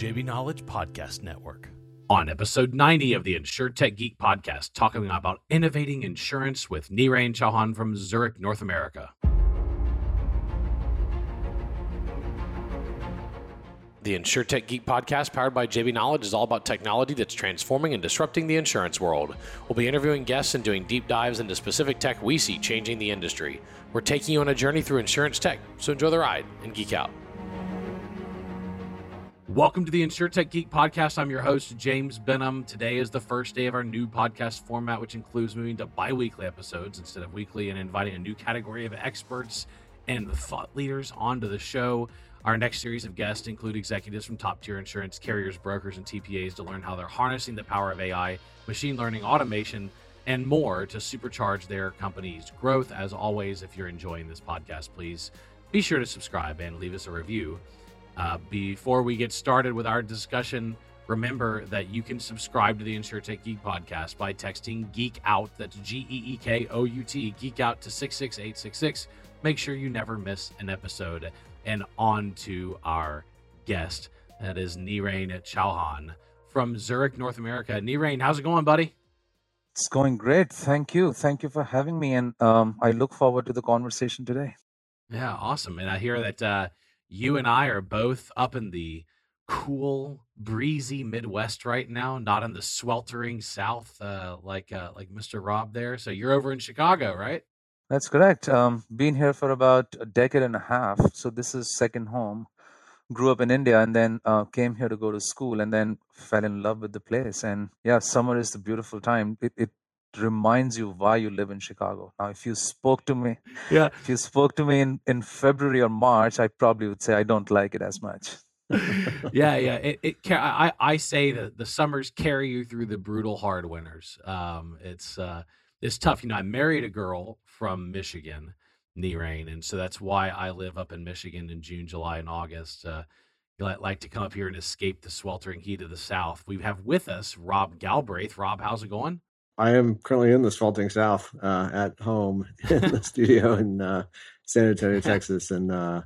JB Knowledge Podcast Network. On episode 90 of the InsurTech Geek podcast, talking about innovating insurance with Nirain Chauhan from Zurich, North America. The InsurTech Geek podcast, powered by JB Knowledge, is all about technology that's transforming and disrupting the insurance world. We'll be interviewing guests and doing deep dives into specific tech we see changing the industry. We're taking you on a journey through insurance tech, so enjoy the ride and geek out. Welcome to the InsurTech Geek podcast. I'm your host, James Benham. Today is the first day of our new podcast format, which includes moving to bi weekly episodes instead of weekly and inviting a new category of experts and thought leaders onto the show. Our next series of guests include executives from top tier insurance carriers, brokers, and TPAs to learn how they're harnessing the power of AI, machine learning, automation, and more to supercharge their company's growth. As always, if you're enjoying this podcast, please be sure to subscribe and leave us a review. Uh, before we get started with our discussion, remember that you can subscribe to the InsurTech Geek podcast by texting Geek Out, that's G E E K O U T, Geek Out to 66866. Make sure you never miss an episode. And on to our guest, that is Nirain Chauhan from Zurich, North America. Nirain, how's it going, buddy? It's going great. Thank you. Thank you for having me. And um, I look forward to the conversation today. Yeah, awesome. And I hear that uh, you and I are both up in the cool, breezy Midwest right now, not in the sweltering South uh, like uh, like Mr. Rob there. So you're over in Chicago, right? That's correct. Um, been here for about a decade and a half. So this is second home. Grew up in India and then uh, came here to go to school and then fell in love with the place. And yeah, summer is the beautiful time. It, it reminds you why you live in Chicago. Now, if you spoke to me, Yeah. if you spoke to me in, in February or March, I probably would say I don't like it as much. yeah, yeah. It, it I I say that the summers carry you through the brutal hard winters. Um, it's uh, it's tough. You know, I married a girl from Michigan, Nirain, and so that's why I live up in Michigan in June, July, and August. Uh, I like to come up here and escape the sweltering heat of the South. We have with us Rob Galbraith. Rob, how's it going? I am currently in the sweltering south uh, at home in the studio in uh, San Antonio, Texas, and uh,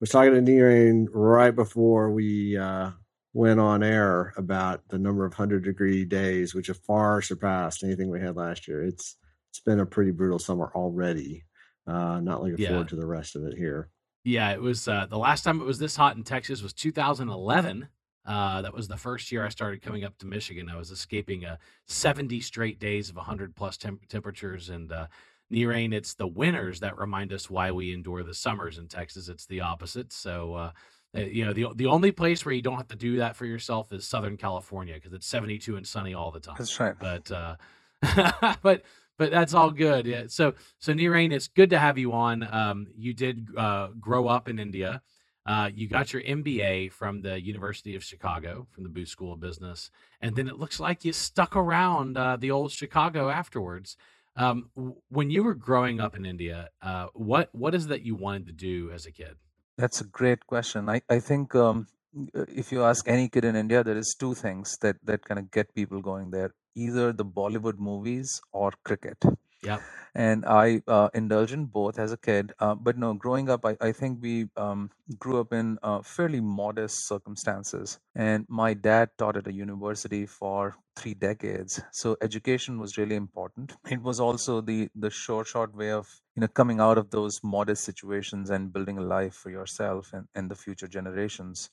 was talking to Nirain right before we uh, went on air about the number of hundred degree days, which have far surpassed anything we had last year. It's it's been a pretty brutal summer already. Uh, not looking Yeah. forward to the rest of it here. Yeah, it was uh, the last time it was this hot in Texas was 2011. Uh, that was the first year I started coming up to Michigan. I was escaping uh, 70 straight days of 100 plus temp- temperatures. And uh, rain. it's the winters that remind us why we endure the summers in Texas. It's the opposite. So, uh, uh, you know, the the only place where you don't have to do that for yourself is Southern California because it's 72 and sunny all the time That's right. but uh but but that's all good yeah so so Nirain, it's good to have you on um you did uh grow up in india uh you got your mba from the university of chicago from the booth school of business and then it looks like you stuck around uh the old chicago afterwards um when you were growing up in india uh what what is that you wanted to do as a kid That's a great question. I, I think um, uh, if you ask any kid in India, there is two things that, that kind of get people going there either the Bollywood movies or cricket. Yep. And I uh, indulged in both as a kid. Uh, but no, growing up, I, I think we um, grew up in uh, fairly modest circumstances. And my dad taught at a university for three decades. So education was really important. It was also the, the sure short way of you know coming out of those modest situations and building a life for yourself and, and the future generations.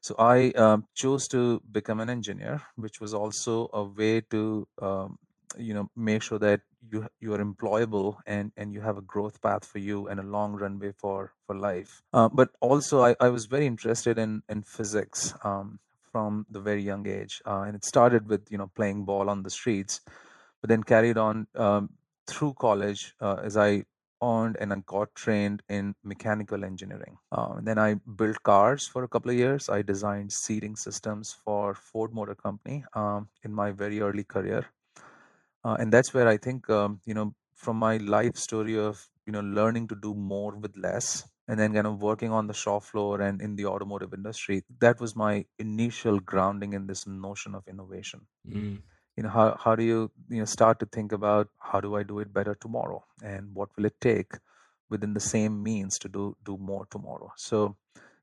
So I um, chose to become an engineer, which was also a way to um, you know make sure that you you are employable and and you have a growth path for you and a long runway for for life. Uh, but also I, I was very interested in in physics um, from the very young age, uh, and it started with you know playing ball on the streets, but then carried on um, through college uh, as I earned and I got trained in mechanical engineering. Uh, then I built cars for a couple of years. I designed seating systems for Ford Motor Company um, in my very early career. Uh, and that's where I think, um, you know, from my life story of, you know, learning to do more with less and then kind of working on the shop floor and in the automotive industry, that was my initial grounding in this notion of innovation. Mm. you know how, how do you you know start to think about how do i do it better tomorrow and what will it take within the same means to do do more tomorrow? So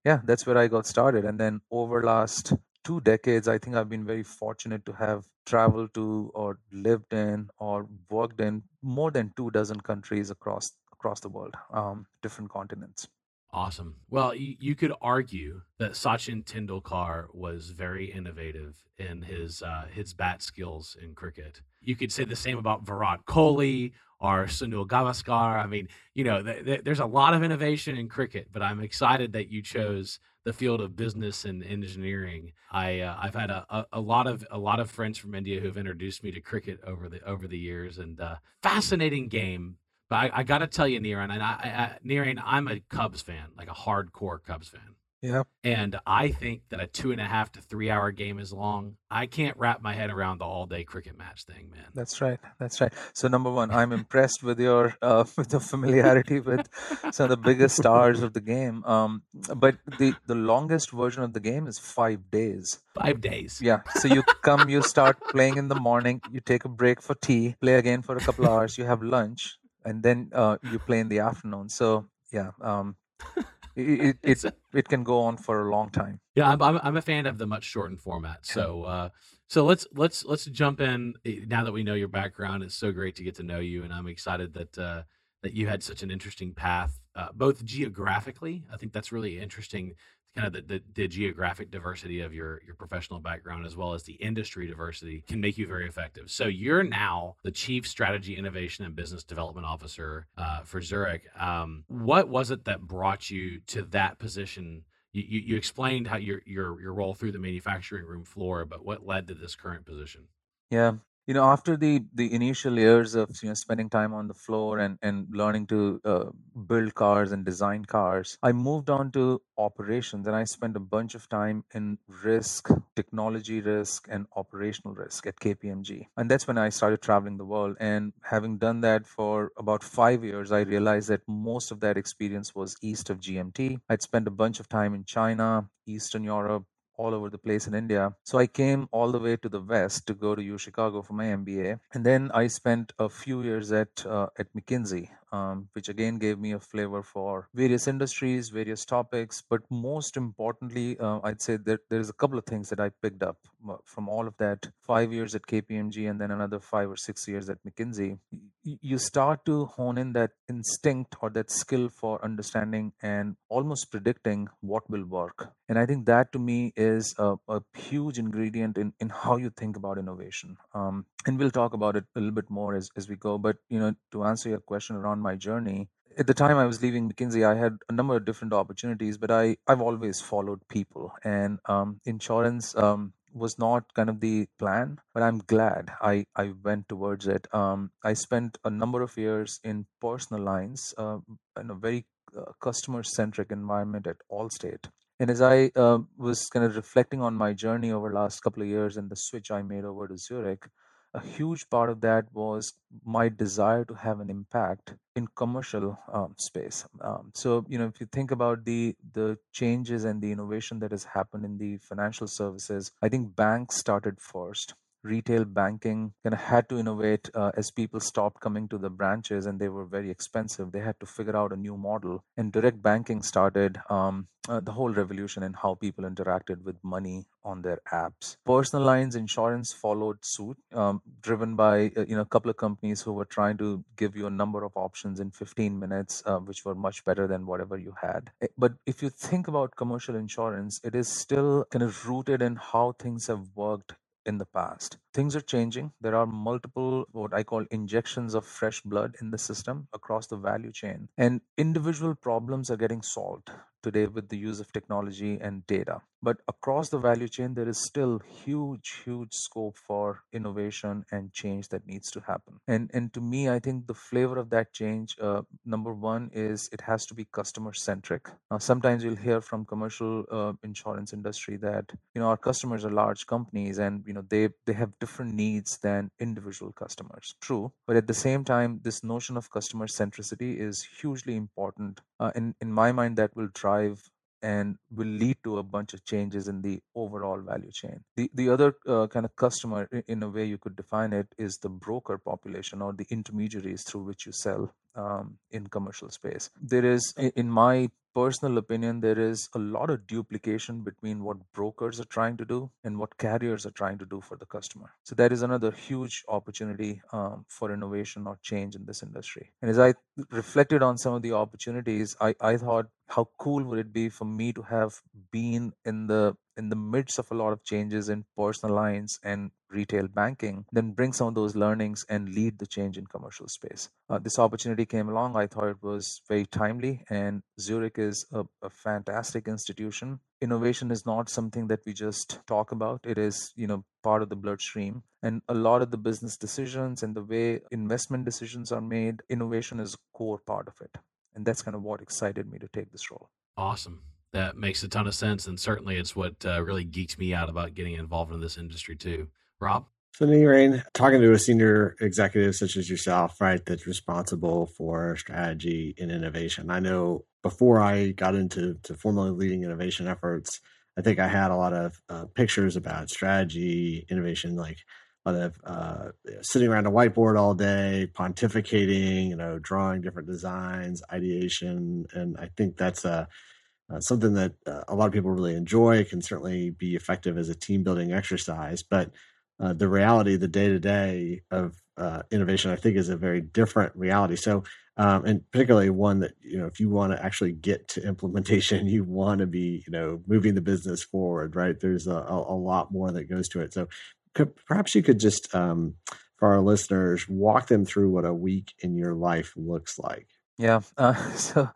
yeah that's where i got started. And then over last two decades, I think I've been very fortunate to have traveled to or lived in or worked in more than two dozen countries across across the world, um, different continents. Awesome. Well, you, you, could argue that Sachin Tendulkar was very innovative in his uh, his bat skills in cricket. You could say the same about Virat Kohli or Sunil Gavaskar. I mean, you know, th- th- there's a lot of innovation in cricket, but I'm excited that you chose the field of business and engineering. I uh, I've had a, a, a, lot of a lot of friends from India who've introduced me to cricket over the over the years, and uh, fascinating game but I, I got to tell you, Niran, and I, I, I'm a Cubs fan, like a hardcore Cubs fan. Yeah. And I think that a two and a half to three hour game is long. I can't wrap my head around the all day cricket match thing, man. That's right. That's right. So number one, I'm impressed with your uh, with your familiarity with some of the biggest stars of the game. Um, but the the longest version of the game is five days. Five days. Yeah. So you come, you start playing in the morning, you take a break for tea, play again for a couple hours, you have lunch, and then uh, you play in the afternoon. So yeah, um, it it, it, it can go on for a long time. Yeah, I'm I'm, I'm a fan of the much shortened format. So uh, so let's let's let's jump in now that we know your background. It's so great to get to know you, and I'm excited that uh, that you had such an interesting path, uh, both geographically. I think that's really interesting kind of the, the, the, geographic diversity of your your professional background as well as the industry diversity can make you very effective. So you're now the chief strategy innovation and business development officer uh, for zurich. Um, what was it that brought you to that position? You, you, you explained how your, your your role through the manufacturing room floor but what led to this current position? Yeah you know after the the initial years of you know spending time on the floor and and learning to uh, build cars and design cars i moved on to operations and i spent a bunch of time in risk technology risk and operational risk at kpmg and that's when i started traveling the world. And having done that for about 5 years i realized that most of that experience was east of gmt i'd spent a bunch of time in china eastern europe all over the place in India. So I came all the way to the west to go to U Chicago for my MBA, and then I spent a few years at uh, at McKinsey, um, which again gave me a flavor for various industries, various topics. But most importantly, uh, I'd say that there's a couple of things that I picked up uh, from all of that five years at KPMG and then another five or six years at McKinsey. You start to hone in that instinct or that skill for understanding and almost predicting what will work. And I think that to me is a, a huge ingredient in, in how you think about innovation. Um, and we'll talk about it a little bit more as, as we go. But you know, to answer your question around my journey, at the time I was leaving McKinsey, I had a number of different opportunities, but I I've always followed people, and um, insurance um, was not kind of the plan. But I'm glad I I went towards it. Um, I spent a number of years in personal lines uh, in a very uh, customer centric environment at Allstate. And as I uh, was kind of reflecting on my journey over the last couple of years and the switch I made over to Zurich, a huge part of that was my desire to have an impact in commercial um, space. Um, so, you know, if you think about the the changes and the innovation that has happened in the financial services, I think banks started first retail banking kind of had to innovate uh, as people stopped coming to the branches and they were very expensive. They had to figure out a new model. And direct banking started um, uh, the whole revolution in how people interacted with money on their apps. Personal lines insurance followed suit, um, driven by uh, you know a couple of companies who were trying to give you a number of options in 15 minutes, uh, which were much better than whatever you had. Eh, but if you think about commercial insurance, it is still kind of rooted in how things have worked in the past. Things are changing. There are multiple, what I call injections of fresh blood in the system across the value chain, and individual problems are getting solved today with the use of technology and data. But across the value chain, there is still huge, huge scope for innovation and change that needs to happen. And and to me, I think the flavor of that change, uh, number one, is it has to be customer centric. Now, sometimes you'll hear from commercial uh, insurance industry that you know our customers are large companies and you know they they have different needs than individual customers. True, but at the same time, this notion of customer centricity is hugely important. Uh, in in my mind, that will drive and will lead to a bunch of changes in the overall value chain. The the other uh, kind of customer, in a way you could define it, is the broker population or the intermediaries through which you sell um, in commercial space. There is, in my personal opinion, there is a lot of duplication between what brokers are trying to do and what carriers are trying to do for the customer. So that is another huge opportunity um, for innovation or change in this industry. And as I reflected on some of the opportunities, I, I thought, how cool would it be for me to have been in the in the midst of a lot of changes in personal lines and retail banking, then bring some of those learnings and lead the change in commercial space. Uh, this opportunity came along. I thought it was very timely, and Zurich is a, a, fantastic institution. Innovation is not something that we just talk about. It is, you know, part of the bloodstream. And a lot of the business decisions and the way investment decisions are made, innovation is a core part of it. And that's kind of what excited me to take this role. Awesome that makes a ton of sense, and certainly it's what uh, really geeks me out about getting involved in this industry too. Rob. So, Nirain, talking to a senior executive such as yourself, right, that's responsible for strategy and innovation. I know before I got into to formally leading innovation efforts, I think I had a lot of uh, pictures about strategy, innovation, like a lot of uh, sitting around a whiteboard all day, pontificating, you know, drawing different designs, ideation, and I think that's a uh, something that uh, a lot of people really enjoy can certainly be effective as a team building exercise but uh, the reality the day to day of uh, innovation i think is a very different reality. So um, and particularly one that you know if you want to actually get to implementation you want to be you know moving the business forward right? There's a, a, lot more that goes to it. So could, perhaps you could just um, for our listeners walk them through what a week in your life looks like. Yeah uh, so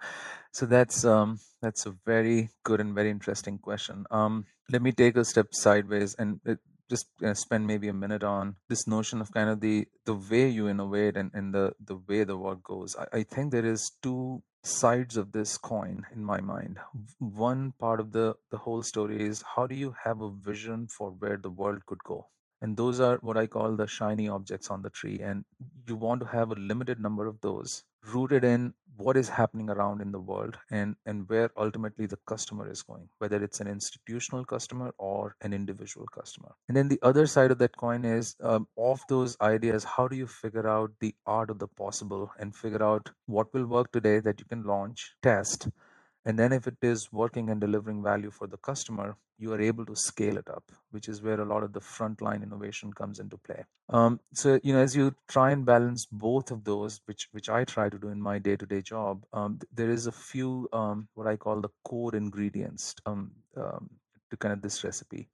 so that's um, that's a very good and very interesting question. Um, let me take a step sideways and uh, just uh, spend maybe a minute on this notion of kind of the the way you innovate and, and the the way the work goes. I, I think there is two sides of this coin in my mind. One part of the the whole story is how do you have a vision for where the world could go? And those are what i call the shiny objects on the tree and you want to have a limited number of those rooted in what is happening around in the world and and where ultimately the customer is going whether it's an institutional customer or an individual customer. And then the other side of that coin is um, of those ideas how do you figure out the art of the possible and figure out what will work today that you can launch test and then if it is working and delivering value for the customer you are able to scale it up which is where a lot of the frontline innovation comes into play. Um, so you know as you try and balance both of those which which i try to do in my day-to-day job um, there is a few um, what i call the core ingredients um, um, to kind of this recipe.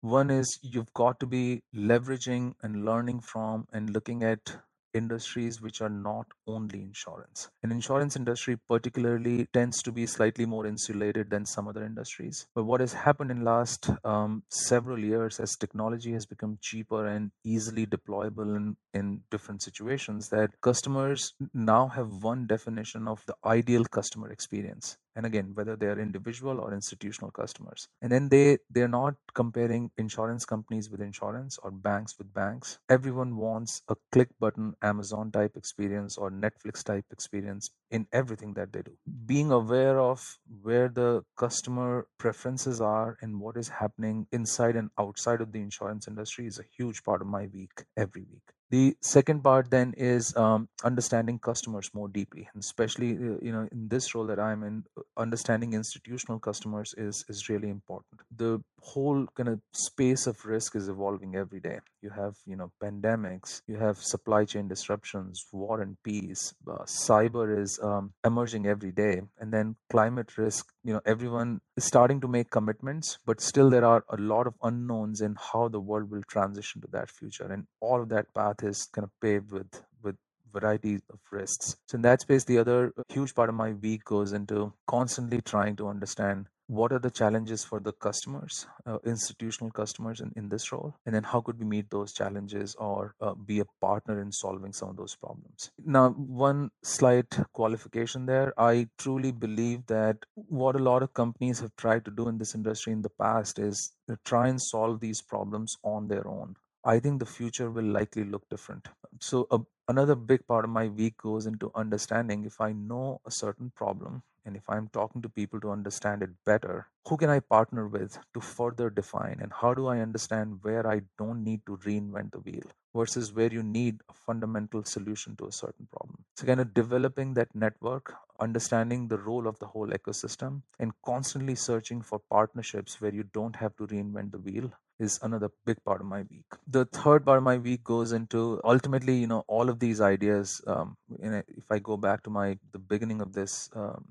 One is you've got to be leveraging and learning from and looking at industries which are not only insurance. An insurance industry particularly tends to be slightly more insulated than some other industries. But what has happened in last um, several years as technology has become cheaper and easily deployable in, in different situations that customers now have one definition of the ideal customer experience and again whether they are individual or institutional customers. And then they they're not comparing insurance companies with insurance or banks with banks. Everyone wants a click button amazon type experience or netflix type experience in everything that they do. Being aware of where the customer preferences are and what is happening inside and outside of the insurance industry is a huge part of my week every week the second part then is um, understanding customers more deeply and especially uh, you know in this role that i'm in understanding institutional customers is is really important. The whole kind of space of risk is evolving every day. You have you know pandemics you have supply chain disruptions war and peace uh, cyber is um, emerging every day and then climate risk you know everyone is starting to make commitments but still there are a lot of unknowns in how the world will transition to that future and all of that path is kind of paved with with variety of risks. So in that space the other huge part of my week goes into constantly trying to understand what are the challenges for the customers uh, institutional customers in, in this role? And then how could we meet those challenges or uh, be a partner in solving some of those problems? Now one slight qualification there. I truly believe that what a lot of companies have tried to do in this industry in the past is try and solve these problems on their own. I think the future will likely look different. So, uh, another big part of my week goes into understanding if I know a certain problem and if I'm talking to people to understand it better, who can I partner with to further define? And how do I understand where I don't need to reinvent the wheel versus where you need a fundamental solution to a certain problem? So, kind of developing that network, understanding the role of the whole ecosystem, and constantly searching for partnerships where you don't have to reinvent the wheel is another big part of my week. The third part of my week goes into ultimately, you know, all of these ideas. Um, if I go back to my the beginning of this um,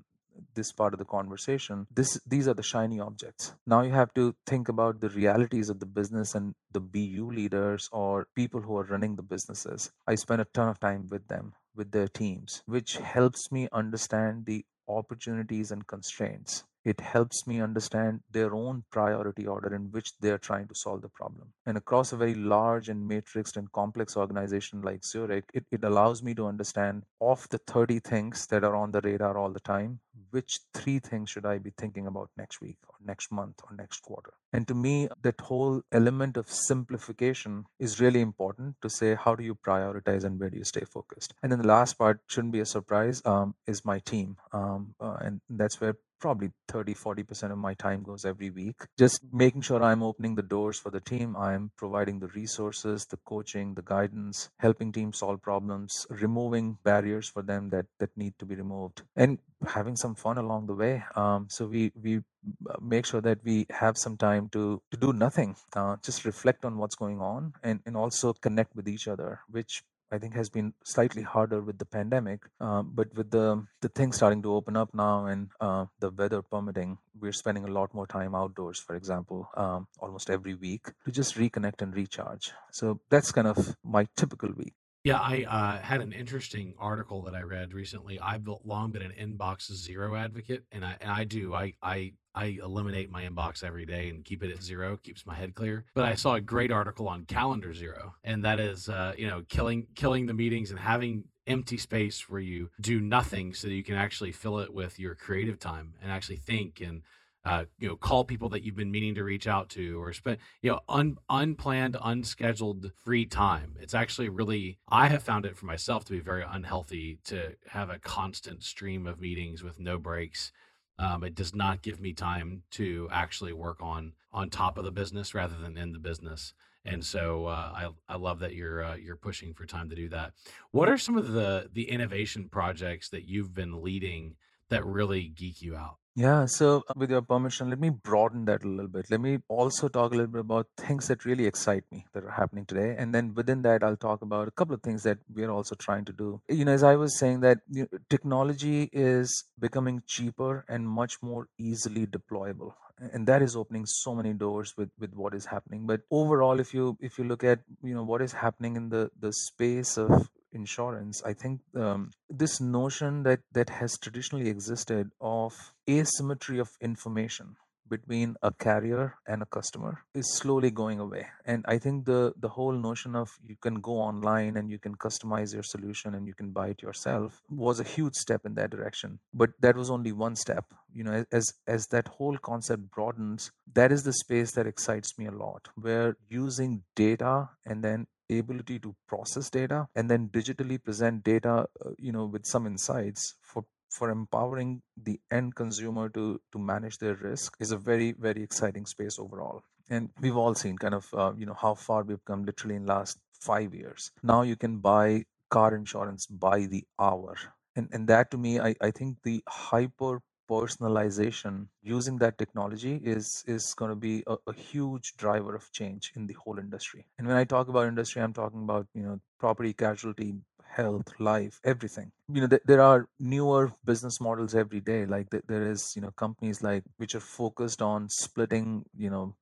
this part of the conversation this these are the shiny objects. Now you have to think about the realities of the business and the bu leaders or people who are running the businesses. I spend a ton of time with them with their teams which helps me understand the opportunities and constraints. It helps me understand their own priority order in which they're trying to solve the problem. And across a very large and matrixed and complex organization like Zurich, it, it allows me to understand of the 30 things that are on the radar all the time, which three things should I be thinking about next week or next month or next quarter? And to me, that whole element of simplification is really important to say, how do you prioritize and where do you stay focused? And then the last part shouldn't be a surprise um, is my team. Um, uh, and that's where probably 30 40% of my time goes every week just making sure i'm opening the doors for the team i'm providing the resources the coaching the guidance helping teams solve problems removing barriers for them that that need to be removed and having some fun along the way um, so we we uh, make sure that we have some time to to do nothing uh, just reflect on what's going on and and also connect with each other which I think has been slightly harder with the pandemic. Uh, but with the the things starting to open up now and uh, the weather permitting, we're spending a lot more time outdoors, for example, um, almost every week to just reconnect and recharge. So that's kind of my typical week. Yeah, I uh, had an interesting article that I read recently. I've long been an inbox zero advocate, and I and I do. I I I eliminate my inbox every day and keep it at zero, keeps my head clear. But I saw a great article on Calendar Zero, and that is, uh, you know, killing killing the meetings and having empty space where you do nothing, so that you can actually fill it with your creative time and actually think and uh, you know, call people that you've been meaning to reach out to, or spend, you know, un, unplanned, unscheduled free time. It's actually really, I have found it for myself to be very unhealthy to have a constant stream of meetings with no breaks. Um, it does not give me time to actually work on on top of the business rather than in the business. And so uh, I I love that you're uh, you're pushing for time to do that. What are some of the the innovation projects that you've been leading that really geek you out? Yeah, so uh, with your permission, let me broaden that a little bit. Let me also talk a little bit about things that really excite me that are happening today. And then within that, I'll talk about a couple of things that we're also trying to do. You know, as I was saying, that you know, technology is becoming cheaper and much more easily deployable and that is opening so many doors with with what is happening but overall if you if you look at you know what is happening in the the space of insurance i think um, this notion that that has traditionally existed of asymmetry of information between a carrier and a customer is slowly going away. And i think the the whole notion of you can go online and you can customize your solution and you can buy it yourself was a huge step in that direction. But that was only one step. You know as as that whole concept broadens that is the space that excites me a lot where using data and then ability to process data and then digitally present data uh, you know with some insights for for empowering the end consumer to to manage their risk is a very very exciting space overall. And we've all seen kind of uh, you know how far we've come literally in last 5 years. Now you can buy car insurance by the hour. And and that to me i i think the hyper personalization using that technology is is going to be a, a, huge driver of change in the whole industry. And when i talk about industry i'm talking about you know property casualty health life everything. You know th- there are newer business models every day. Like th- there is you know companies like which are focused on splitting you know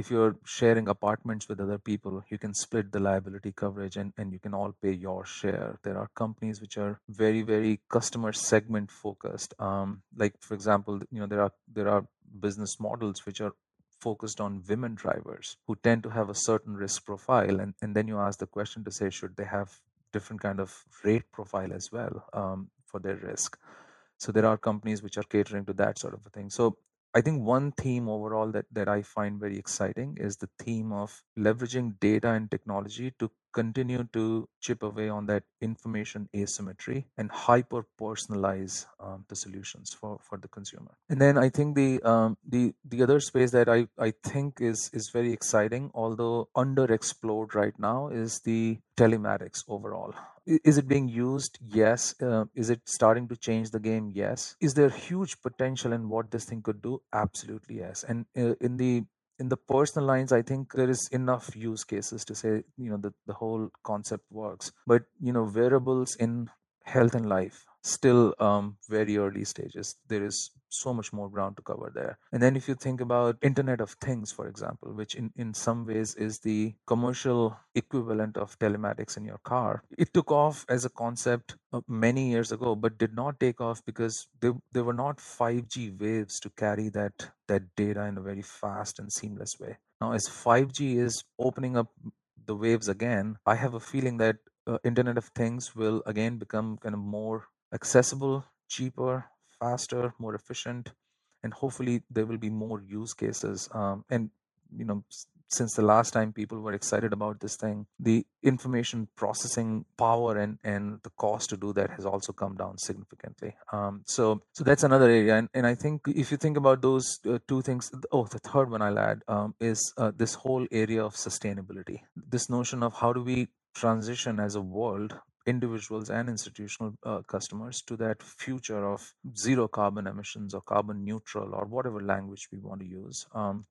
if you're sharing apartments with other people you can split the liability coverage and, and you can all pay your share. There are companies which are very very customer segment focused. Um, like for example you know there are there are business models which are focused on women drivers who tend to have a certain risk profile. And, and then you ask the question to say should they have different kind of rate profile as well um, for their risk? So there are companies which are catering to that sort of a thing. So I think one theme overall that, that I find very exciting is the theme of leveraging data and technology to continue to chip away on that information asymmetry and hyper personalize um, the solutions for, for the consumer. And then I think the um, the the other space that I, I think is is very exciting, although underexplored right now, is the telematics overall. Is it being used? Yes. Uh, is it starting to change the game? Yes. Is there huge potential in what this thing could do? Absolutely yes. And uh, in the in the personal lines i think there is enough use cases to say you know the, the whole concept works but you know wearables in health and life still um, very early stages. There is so much more ground to cover there. And then if you think about internet of things for example which in, in some ways is the commercial equivalent of telematics in your car it took off as a concept uh, many years ago but did not take off because there, there were not 5g waves to carry that that data in a very fast and seamless way. Now as 5g is opening up the waves again i have a feeling that uh, internet of things will again become kind of more accessible, cheaper, faster, more efficient, and hopefully there will be more use cases. Um, and you know, since the last time people were excited about this thing, the information processing power and and the cost to do that has also come down significantly. Um, so so that's another area. And and I think if you think about those uh, two things, oh, the third one I'll add um, is uh, this whole area of sustainability. This notion of how do we transition as a world individuals and institutional uh, customers to that future of zero carbon emissions or carbon neutral or whatever language we want to use. Um,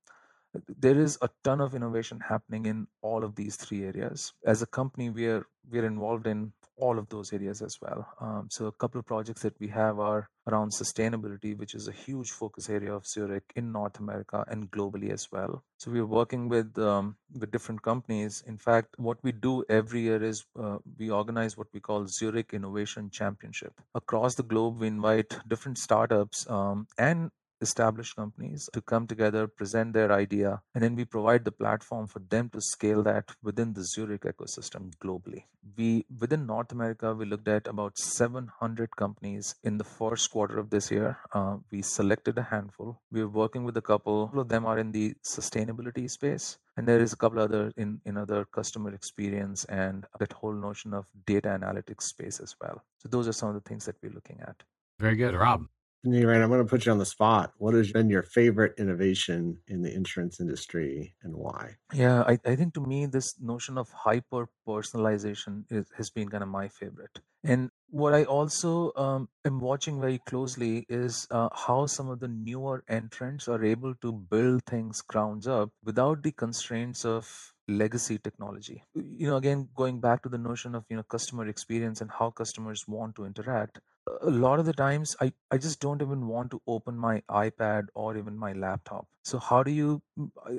there is a ton of innovation happening in all of these three areas. As a company, we are we are involved in all of those areas as well. Um, so a couple of projects that we have are around sustainability, which is a huge focus area of Zurich in North America and globally as well. So we're working with um, with different companies. In fact, what we do every year is uh, we organize what we call Zurich Innovation Championship. Across the globe, we invite different startups um, and established companies to come together, present their idea, and then we provide the platform for them to scale that within the Zurich ecosystem globally. We within North America, we looked at about 700 companies in the first quarter of this year. Uh, we selected a handful. We're working with a couple. All of them are in the sustainability space and there is a couple other in in other customer experience and that whole notion of data analytics space as well so those are some of the things that we're looking at very good rob Niran, I'm going to put you on the spot. What has been your favorite innovation in the insurance industry and why? Yeah, I, I think to me, this notion of hyper personalization has been kind of my favorite. And what I also um, am watching very closely is uh, how some of the newer entrants are able to build things grounds up without the constraints of legacy technology you know again going back to the notion of you know customer experience and how customers want to interact a lot of the times I, I just don't even want to open my ipad or even my laptop so how do you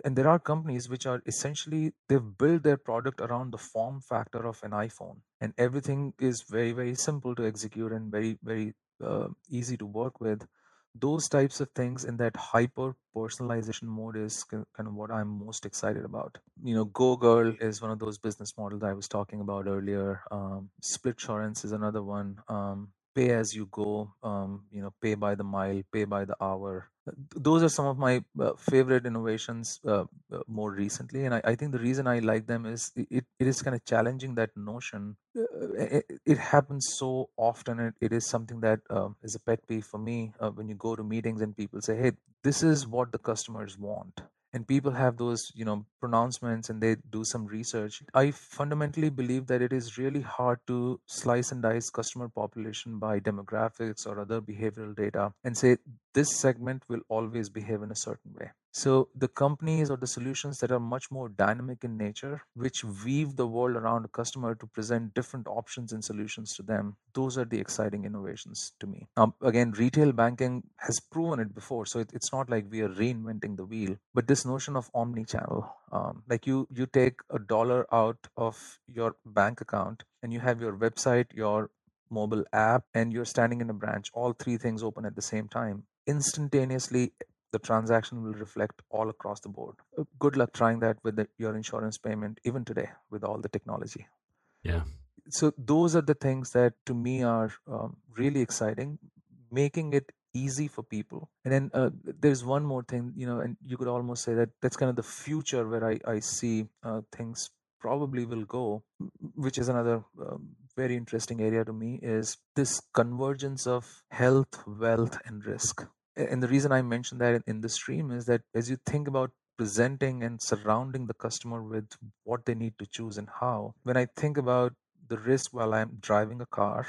and there are companies which are essentially they've built their product around the form factor of an iphone and everything is very very simple to execute and very very uh, easy to work with those types of things in that hyper personalization mode is kind of what I'm most excited about. You know, Go Girl is one of those business models I was talking about earlier. Um, Splitsurance is another one. Um, pay as you go, um, you know, pay by the mile, pay by the hour. Uh, Those are some of my uh, favorite innovations uh, uh, more recently, and I, I think the reason I like them is it, it it is kind of challenging that notion. Uh, it, it happens so often, and it is something that um, is a pet peeve for me when you go to meetings and people say, "Hey, this is what the customers want." And people have those you know pronouncements and they do some research i fundamentally believe that it is really hard to slice and dice customer population by demographics or other behavioral data and say this segment will always behave in a certain way so the companies or the solutions that are much more dynamic in nature, which weave the world around a customer to present different options and solutions to them, those are the exciting innovations to me. Um, again, retail banking has proven it before, so it, it's not like we are reinventing the wheel. But this notion of omni-channel, um, like you you take a dollar out of your bank account and you have your website, your mobile app, and you're standing in a branch, all three things open at the same time instantaneously the transaction will reflect all across the board. Uh, Good luck trying that with the, your insurance payment, even today with all the technology. Yeah. So those are the things that to me are um, really exciting, making it easy for people. And then uh, there's one more thing, you know, and you could almost say that that's kind of the future where I, I see uh, things probably will go, which is another um, very interesting area to me, is this convergence of health, wealth, and risk. And the reason I mentioned that in the stream is that as you think about presenting and surrounding the customer with what they need to choose and how, when I think about the risk while I'm driving a car,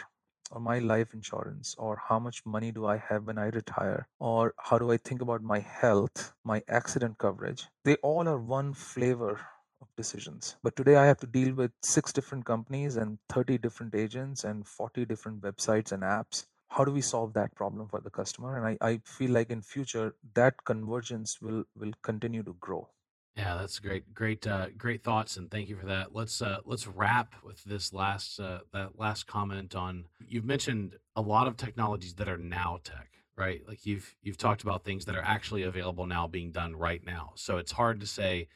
or my life insurance or how much money do I have when I retire or how do I think about my health, my accident coverage. They all are one flavor of decisions. But today I have to deal with six different companies and 30 different agents and 40 different websites and apps. How do we solve that problem for the customer? And I, I feel like in future that convergence will will continue to grow. Yeah, that's great, great, uh, great thoughts, and thank you for that. Let's uh, let's wrap with this last uh, that last comment on. You've mentioned a lot of technologies that are now tech, right? Like you've you've talked about things that are actually available now, being done right now. So it's hard to say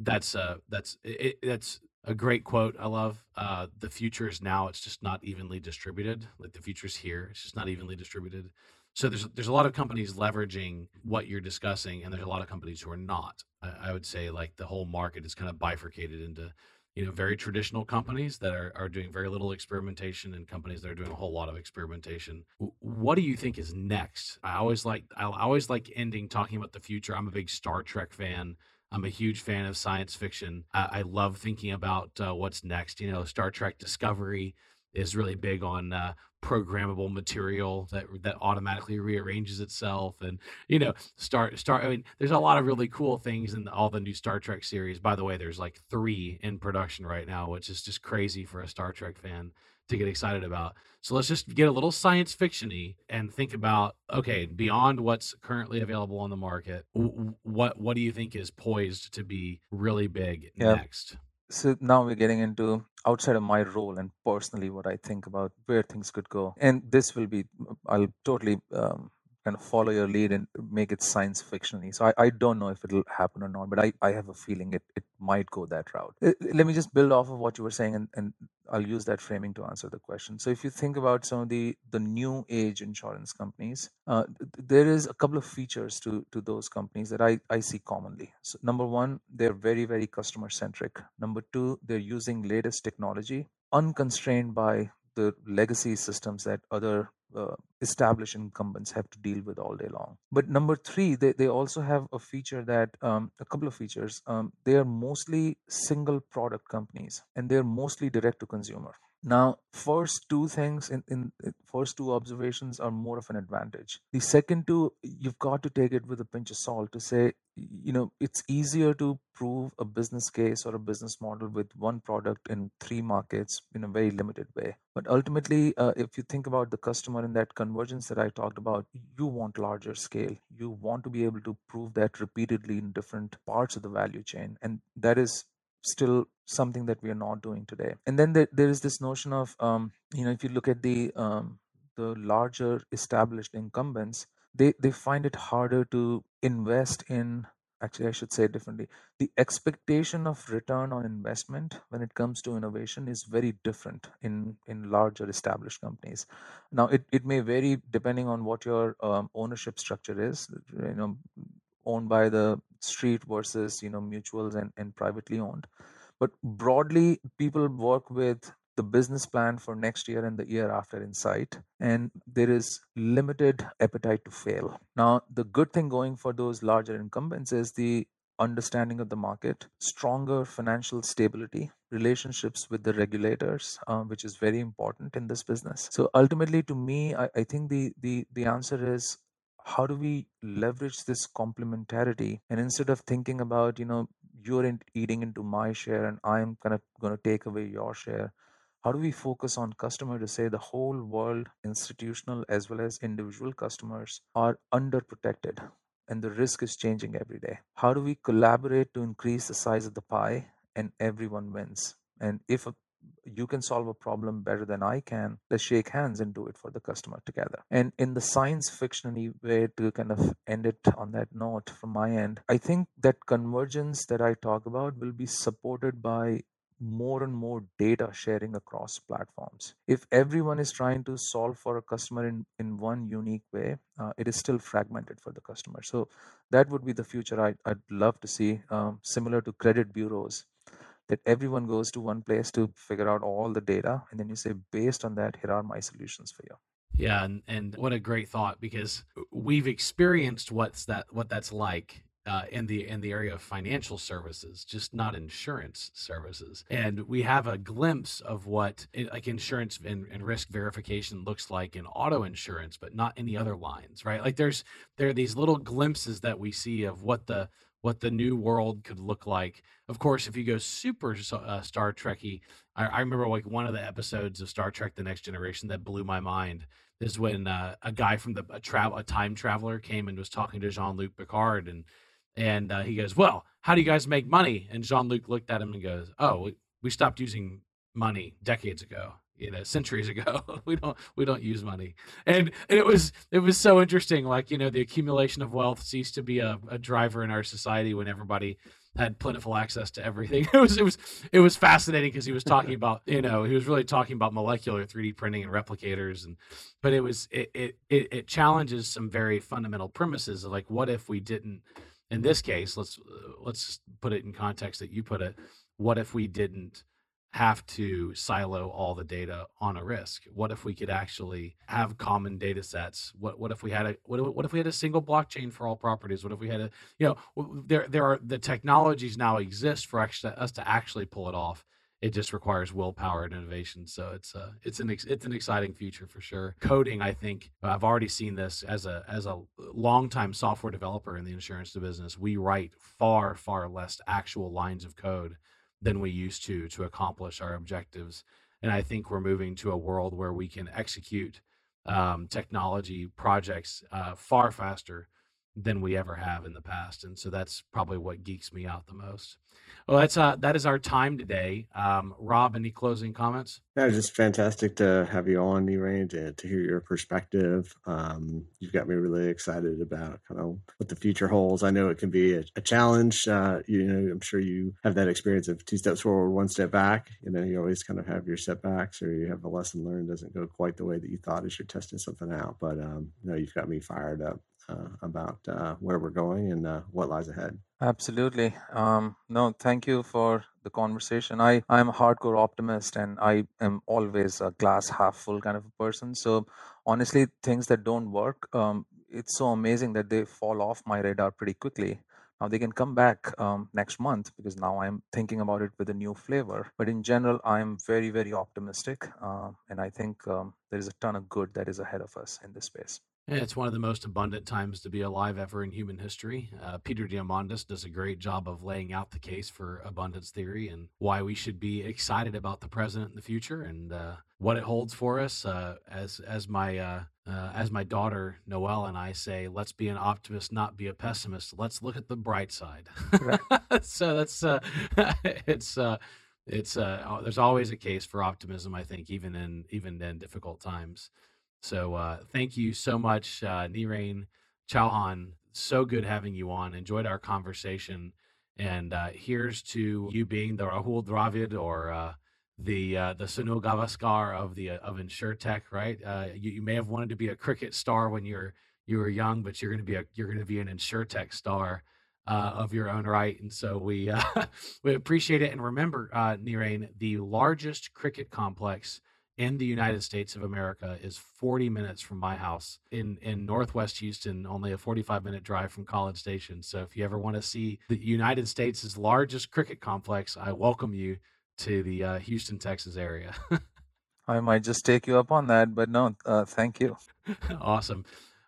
that's uh that's it, that's a great quote. I love uh, the future is now. It's just not evenly distributed. Like the future's here. It's just not evenly distributed. So there's there's a lot of companies leveraging what you're discussing, and there's a lot of companies who are not. I, I would say like the whole market is kind of bifurcated into you know very traditional companies that are, are doing very little experimentation and companies that are doing a whole lot of experimentation what do you think is next i always like i always like ending talking about the future i'm a big star trek fan i'm a huge fan of science fiction. I, I love thinking about uh, what's next you know star trek discovery is really big on uh, programmable material that that automatically rearranges itself and you know start start i mean there's a lot of really cool things in all the new star trek series. By the way there's like three in production right now which is just crazy for a star trek fan to get excited about so let's just get a little science fictiony and think about okay beyond what's currently available on the market what what do you think is poised to be really big yeah. next so now we're getting into outside of my role and personally what I think about where things could go. And this will be, I'll totally um, kind of follow your lead and make it science fictionally. So I, I don't know if it'll happen or not, but I, I have a feeling it, it might go that route. Uh, let me just build off of what you were saying and, and I'll use that framing to answer the question. So if you think about some of the, the new age insurance companies, uh, there is a couple of features to, to those companies that I, I see commonly. So number one, they're very, very customer centric. Number two, they're using latest technology unconstrained by the legacy systems that other uh, established incumbents have to deal with all day long. But number three, they, they also have a feature that um, a couple of features. Um, they are mostly single product companies and they're mostly direct to consumer. Now, first two things in, in first two observations are more of an advantage. The second two, you've got to take it with a pinch of salt to say, you know, it's easier to prove a business case or a business model with one product in three markets in a very limited way. But ultimately, uh, if you think about the customer in that convergence that I talked about, you want larger scale. You want to be able to prove that repeatedly in different parts of the value chain. And that is still something that we are not doing today. And then there, there is this notion of, um, you know, if you look at the um, the larger established incumbents, they they find it harder to invest in. Actually, I should say differently. The expectation of return on investment when it comes to innovation is very different in in larger established companies. Now, it, it may vary depending on what your um, ownership structure is. You know, owned by the street versus you know mutuals and, and privately owned. But broadly people work with the business plan for next year and the year after in sight and there is limited appetite to fail. Now the good thing going for those larger incumbents is the understanding of the market stronger financial stability relationships with the regulators uh, which is very important in this business. So ultimately to me I, I think the the the answer is how do we leverage this complementarity? And instead of thinking about you know you're in, eating into my share and i'm kind of going to take away your share how do we focus on customer to say the whole world institutional as well as individual customers are underprotected and the risk is changing every day? How do we collaborate to increase the size of the pie and everyone wins? And if a you can solve a problem better than I can. Let's shake hands and do it for the customer together. And in the science fiction way to kind of end it on that note from my end, I think that convergence that I talk about will be supported by more and more data sharing across platforms. If everyone is trying to solve for a customer in, in one unique way, uh, it is still fragmented for the customer. So that would be the future I'd, I'd love to see, um, similar to credit bureaus that everyone goes to one place to figure out all the data and then you say based on that here are my solutions for you yeah and, and what a great thought because we've experienced what's that what that's like uh, in the in the area of financial services, just not insurance services. And we have a glimpse of what it, like insurance and, and, risk verification looks like in auto insurance, but not any other lines, right? Like there's there are these little glimpses that we see of what the what the new world could look like. Of course, if you go super uh, Star Trekky, I, I, remember like one of the episodes of Star Trek: The Next Generation that blew my mind is when uh, a guy from the a travel a time traveler came and was talking to Jean Luc Picard and and uh, he goes, "Well, how do you guys make money?" And Jean Luc looked at him and goes, "Oh, we, we stopped using money decades ago." You know centuries ago we don't we don't use money and, and it was it was so interesting like you know the accumulation of wealth ceased to be a, a driver in our society when everybody had plentiful access to everything it was it was it was fascinating because he was talking about you know he was really talking about molecular 3d printing and replicators and but it was it it it, it challenges some very fundamental premises of like what if we didn't in this case, let's let's put it in context that you put it. What if we didn't have to silo all the data on a risk? What if we could actually have common data sets? What what if we had a what if, what if we had a single blockchain for all properties? What if we had a you know there there are the technologies now exist for actually, us to actually pull it off it just requires willpower and innovation. So it's uh, it's an it's an exciting future for sure. Coding, I think I've already seen this as a as a longtime software developer in the insurance business. We write far far less actual lines of code than we used to to accomplish our objectives. And I think we're moving to a world where we can execute um, technology projects uh, far faster than we ever have in the past. And so that's probably what geeks me out the most. Well, that's uh, that is our time today. Um, Rob, any closing comments? Yeah, just fantastic to have you on, Nirain, to, to hear your perspective. Um, you've got me really excited about kind of what the future holds. I know it can be a, a challenge. Uh, you know, I'm sure you have that experience of two steps forward, one step back. You know, you always kind of have your setbacks, or you have a lesson learned doesn't go quite the way that you thought as you're testing something out. But um, you know, you've got me fired up uh, about uh, where we're going and uh, what lies ahead. Absolutely. Um, no, thank you for the conversation. I I'm a hardcore optimist, and I am always a glass half full kind of a person. So honestly, things that don't work, um, it's so amazing that they fall off my radar pretty quickly. Now they can come back um, next month because now I'm thinking about it with a new flavor. But in general, I'm very very optimistic, uh, and I think um, there is a ton of good that is ahead of us in this space. Yeah, it's one of the most abundant times to be alive ever in human history. Uh, Peter Diamandis does a great job of laying out the case for abundance theory and why we should be excited about the present and the future and uh, what it holds for us. Uh, as as my uh, uh, as my daughter Noelle and I say, let's be an optimist, not be a pessimist. Let's look at the bright side. so that's uh, it's it's there's always a case for optimism. I think even in even in difficult times. So uh, thank you so much, uh, Nirain Chauhan. So good having you on. Enjoyed our conversation. And uh, here's to you being the Rahul Dravid or uh, the uh, the Sunil Gavaskar of the uh, of InsurTech, right? Uh, you, you may have wanted to be a cricket star when you're you were young, but you're going to be a you're going to be an InsurTech star uh, of your own right. And so we we appreciate it. And remember, uh, Nirain, the largest cricket complex in the United States of America is 40 minutes from my house in in Northwest Houston, only a 45 minute drive from College Station. So if you ever want to see the United States' largest cricket complex, I welcome you to the uh, Houston, Texas area. I might just take you up on that, but no, uh, thank you. awesome.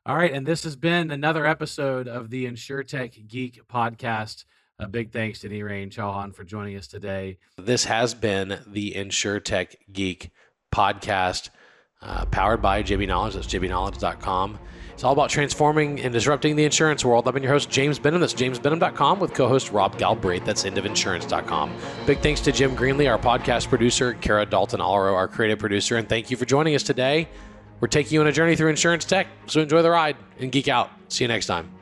All right, and this has been another episode of the InsurTech Geek podcast. A big thanks to Nirain Chauhan for joining us today. This has been the InsurTech Geek podcast uh, powered by JB Knowledge. That's jbknowledge.com. It's all about transforming and disrupting the insurance world. I've been your host, James Benham. That's jamesbenham.com with co host Rob Galbraith. That's endofInsurance.com. Big thanks to Jim Greenlee, our podcast producer, Kara Dalton Alro, our creative producer, and thank you for joining us today. We're taking you on a journey through insurance tech, so enjoy the ride and geek out. See you next time.